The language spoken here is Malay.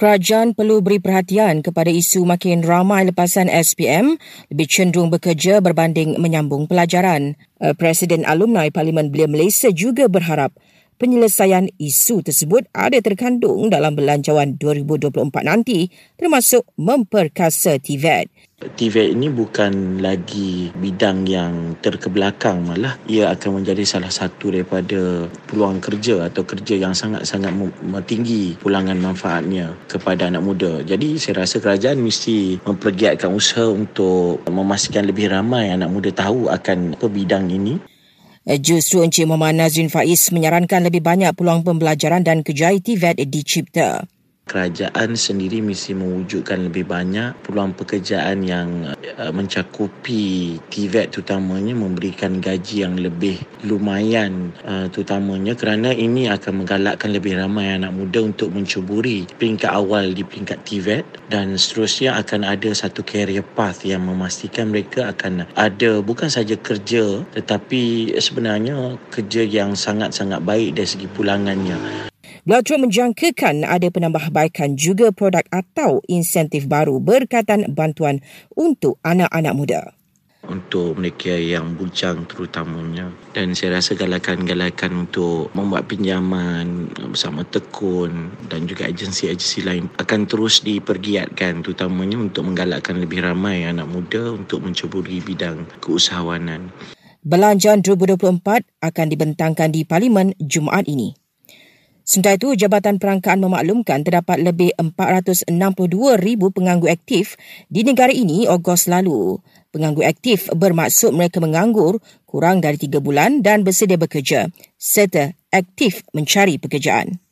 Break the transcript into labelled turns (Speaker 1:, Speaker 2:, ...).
Speaker 1: Kerajaan perlu beri perhatian kepada isu makin ramai lepasan SPM lebih cenderung bekerja berbanding menyambung pelajaran. Eh, Presiden Alumni Parlimen Belia Malaysia juga berharap penyelesaian isu tersebut ada terkandung dalam belanjawan 2024 nanti termasuk memperkasa TVET.
Speaker 2: TVET ini bukan lagi bidang yang terkebelakang malah ia akan menjadi salah satu daripada peluang kerja atau kerja yang sangat-sangat tinggi pulangan manfaatnya kepada anak muda. Jadi saya rasa kerajaan mesti mempergiatkan usaha untuk memastikan lebih ramai anak muda tahu akan apa bidang ini.
Speaker 1: Eh, justru Encik Muhammad Nazrin Faiz menyarankan lebih banyak peluang pembelajaran dan kerjaya TVET dicipta
Speaker 2: kerajaan sendiri mesti mewujudkan lebih banyak peluang pekerjaan yang uh, mencakupi TVET terutamanya memberikan gaji yang lebih lumayan uh, terutamanya kerana ini akan menggalakkan lebih ramai anak muda untuk mencuburi peringkat awal di peringkat TVET dan seterusnya akan ada satu career path yang memastikan mereka akan ada bukan saja kerja tetapi sebenarnya kerja yang sangat-sangat baik dari segi pulangannya
Speaker 1: Belajar menjangkakan ada penambahbaikan juga produk atau insentif baru berkaitan bantuan untuk anak-anak muda
Speaker 2: untuk mereka yang bujang terutamanya dan saya rasa galakan-galakan untuk membuat pinjaman bersama tekun dan juga agensi-agensi lain akan terus dipergiatkan terutamanya untuk menggalakkan lebih ramai anak muda untuk mencuburi bidang keusahawanan.
Speaker 1: Belanjan 2024 akan dibentangkan di Parlimen Jumaat ini. Sementara itu, Jabatan Perangkaan memaklumkan terdapat lebih 462 ribu penganggur aktif di negara ini Ogos lalu. Penganggur aktif bermaksud mereka menganggur kurang dari tiga bulan dan bersedia bekerja serta aktif mencari pekerjaan.